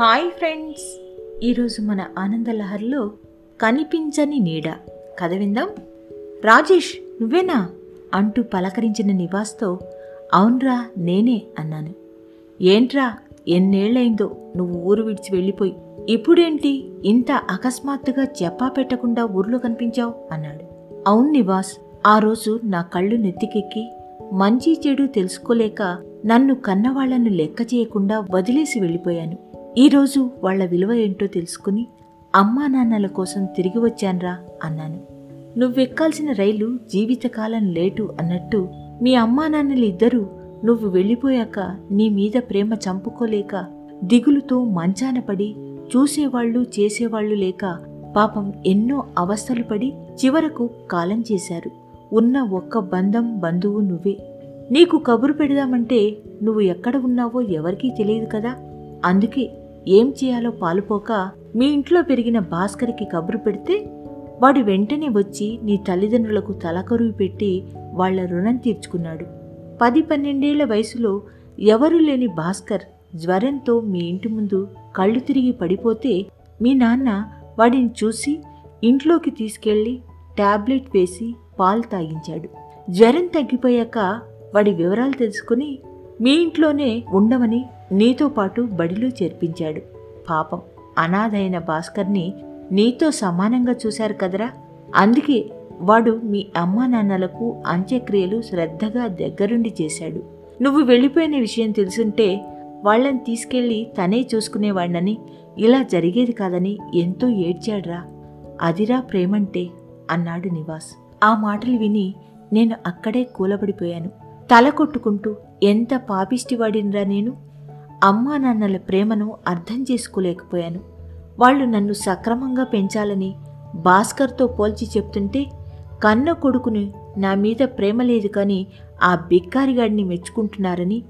Hi friends. ఈరోజు మన ఆనందలహర్లో కనిపించని నీడ. కథ విందాం. రాజేష్ నువ్వేనా? అంటూ పలకరించిన నివాస్తో అవునరా నేనే అన్నాను. ఏంట్రా ఎన్నేళ్ళైందో నువ్వు ఊరు విడిచి వెళ్ళిపోయి. ఇప్పుడేంటి? ఇంత అకస్మాత్తుగా చెప్పా పెట్టకుండా ఊర్లో కనిపించావు? అన్నాడు. అవును నివాస్ ఆ రోజు నా కళ్ళు నెత్తికెక్కి మంచి చెడు తెలుసుకోలేక నన్ను కన్నవాళ్ళను లెక్క చేయకుండా వదిలేసి వెళ్ళిపోయాను. ఈరోజు వాళ్ళ విలువ ఏంటో తెలుసుకుని అమ్మా నాన్నల కోసం తిరిగి వచ్చాన్రా అన్నాను. నువ్వెక్కాల్సిన రైలు జీవితకాలం లేటు అన్నట్టు మీ అమ్మా నాన్నలు ఇద్దరూ నువ్వు వెళ్ళిపోయాక నీ మీద ప్రేమ చంపుకోలేక దిగులుతో మంచాన పడి చూసేవాళ్ళు చేసేవాళ్ళు లేక పాపం ఎన్నో అవస్థలు పడి చివరకు కాలం చేశారు. ఉన్న ఒక్క బంధం బంధువు నువ్వే. నీకు కబురు పెడదామంటే నువ్వు ఎక్కడ ఉన్నావో ఎవరికీ తెలియదు కదా? అందుకే ఏం చేయాలో పాలుపోక మీ ఇంట్లో పెరిగిన భాస్కర్కి కబురు పెడితే వాడు వెంటనే వచ్చి నీ తల్లిదండ్రులకు తలకరువు పెట్టి వాళ్ళ రుణం తీర్చుకున్నాడు. పది పన్నెండేళ్ళ వయసులో ఎవరూ లేని భాస్కర్ జ్వరంతో మీ ఇంటి ముందు కళ్ళు తిరిగి పడిపోతే మీ నాన్న వాడిని చూసి ఇంట్లోకి తీసుకెళ్ళి టాబ్లెట్ వేసి పాలు తాగించాడు. జ్వరం తగ్గిపోయాక వాడి వివరాలు తెలుసుకుని మీ ఇంట్లోనే ఉండమని నీతో పాటు బడిలో చేర్పించాడు. పాపం అనాథైన భాస్కర్ని నీతో సమానంగా చూశారు కదరా. అందుకే వాడు మీ అమ్మా నాన్నలకు అంత్యక్రియలు శ్రద్ధగా దగ్గరుండి చేశాడు. నువ్వు వెళ్ళిపోయిన విషయం తెలుసుంటే వాళ్ళని తీసుకెళ్ళి తనే చూసుకునేవాడినని ఇలా జరిగేది కాదని ఎంతో ఏడ్చాడ్రా. అదిరా ప్రేమంటే అన్నాడు నివాస్. ఆ మాటలు విని నేను అక్కడే కూలబడిపోయాను. తల కొట్టుకుంటూ ఎంత పాపిష్టివాడినరా నేను? అమ్మా నాన్నల ప్రేమను అర్థం చేసుకోలేకపోయాను. వాళ్ళు నన్ను సక్రమంగా పెంచాలని భాస్కర్తో పోల్చి చెప్తుంటే కన్న కొడుకుని నా మీద ప్రేమ లేదు కానీ ఆ బిక్కారిగాడిని మెచ్చుకుంటున్నారని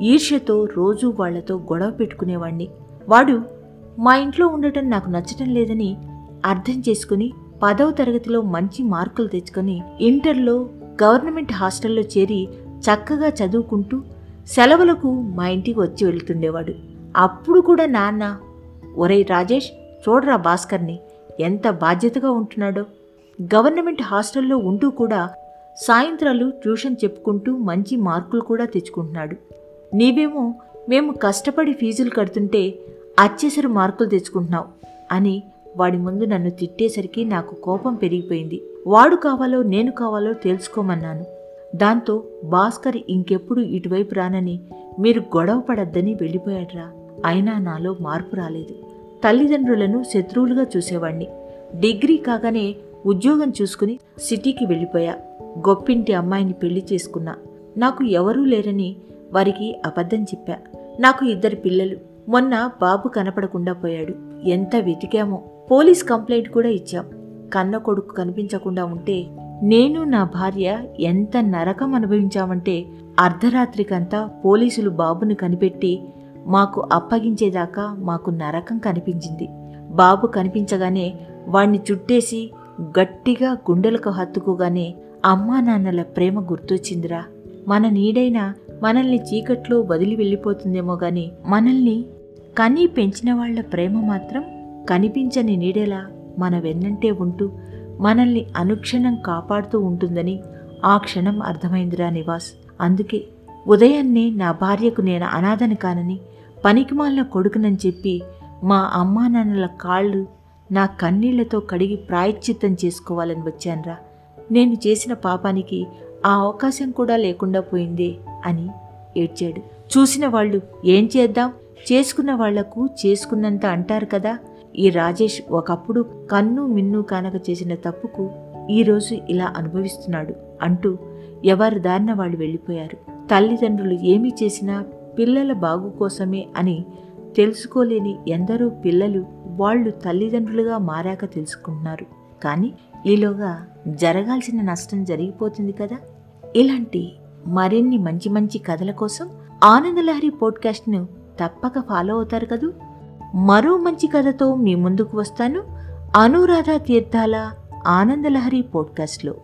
ఈర్ష్యతో రోజూ వాళ్ళతో గొడవ పెట్టుకునేవాణ్ణి. వాడు మా ఇంట్లో ఉండటం నాకు నచ్చటం లేదని అర్థం చేసుకుని పదవ తరగతిలో మంచి మార్కులు తెచ్చుకొని ఇంటర్లో గవర్నమెంట్ హాస్టల్లో చేరి చక్కగా చదువుకుంటూ సెలవులకు మా ఇంటికి వచ్చి వెళ్తుండేవాడు. అప్పుడు కూడా నాన్న ఒరేయ్ రాజేష్ చూడరా భాస్కర్ని ఎంత బాధ్యతగా ఉంటున్నాడో. గవర్నమెంట్ హాస్టల్లో ఉంటూ కూడా సాయంత్రాలు ట్యూషన్ చెప్పుకుంటూ మంచి మార్కులు కూడా తెచ్చుకుంటున్నాడు. నీవేమో మేము కష్టపడి ఫీజులు కడుతుంటే అచ్చేసరి మార్కులు తెచ్చుకుంటున్నావు అని వాడి ముందు నన్ను తిట్టేసరికి నాకు కోపం పెరిగిపోయింది. వాడు కావాలో నేను కావాలో తెలుసుకోమన్నాను. దాంతో భాస్కర్ ఇంకెప్పుడు ఇటువైపు రానని మీరు గొడవ పడద్దని వెళ్ళిపోయాడ్రా. అయినా నాలో మార్పు రాలేదు. తల్లిదండ్రులను శత్రువులుగా చూసేవాణ్ణి. డిగ్రీ కాగానే ఉద్యోగం చూసుకుని సిటీకి వెళ్ళిపోయా. గొప్పింటి అమ్మాయిని పెళ్ళి చేసుకున్నా. నాకు ఎవరూ లేరని వారికి అబద్ధం చెప్పా. నాకు ఇద్దరు పిల్లలు. మొన్న బాబు కనపడకుండా పోయాడు. ఎంత వెతికామో. పోలీస్ కంప్లైంట్ కూడా ఇచ్చాం. కన్న కొడుకు కనిపించకుండా ఉంటే నేను నా భార్య ఎంత నరకం అనుభవించామంటే అర్ధరాత్రికంతా పోలీసులు బాబును కనిపెట్టి మాకు అప్పగించేదాకా మాకు నరకం కనిపించింది. బాబు కనిపించగానే వాణ్ణి చుట్టేసి గట్టిగా గుండెలకు హత్తుకోగానే అమ్మా నాన్నల ప్రేమ గుర్తొచ్చిందిరా. మన నీడైనా మనల్ని చీకట్లో వదిలి వెళ్ళిపోతుందేమో గాని మనల్ని కనీ పెంచిన వాళ్ళ ప్రేమ మాత్రం కనిపించని నీడేలా మన వెన్నంటే ఉంటూ మనల్ని అనుక్షణం కాపాడుతూ ఉంటుందని ఆ క్షణం అర్థమైందిరా నివాస్. అందుకే ఉదయాన్నే నా భార్యకు నేను అనాథని కానని పనికిమాలిన కొడుకునని చెప్పి మా అమ్మా నాన్నల కాళ్ళు నా కన్నీళ్ళతో కడిగి ప్రాయశ్చిత్తం చేసుకోవాలని వచ్చానురా. నేను చేసిన పాపానికి ఆ అవకాశం కూడా లేకుండా పోయిందే అని ఏడ్చాడు. చూసిన వాళ్ళు ఏం చేద్దాం? చేసుకున్న వాళ్ళకు చేసుకున్నంత అంటారు కదా? ఈ రాజేష్ ఒకప్పుడు కన్ను మిన్ను కానక చేసిన తప్పుకు ఈరోజు ఇలా అనుభవిస్తున్నాడు అంటూ ఎవరి దారిన వాళ్ళు వెళ్ళిపోయారు. తల్లిదండ్రులు ఏమి చేసినా పిల్లల బాగు కోసమే అని తెలుసుకోలేని ఎందరో పిల్లలు వాళ్ళు తల్లిదండ్రులుగా మారాక తెలుసుకుంటున్నారు. కానీ ఈలోగా జరగాల్సిన నష్టం జరిగిపోతుంది కదా? ఇలాంటి మరిన్ని మంచి మంచి కథల కోసం ఆనందలహరి పోడ్కాస్ట్ను తప్పక ఫాలో అవుతారు కదూ? మరో మంచి కథతో మీ ముందుకు వస్తాను. అనురాధ తీర్థాల ఆనందలహరి పోడ్కాస్ట్లో.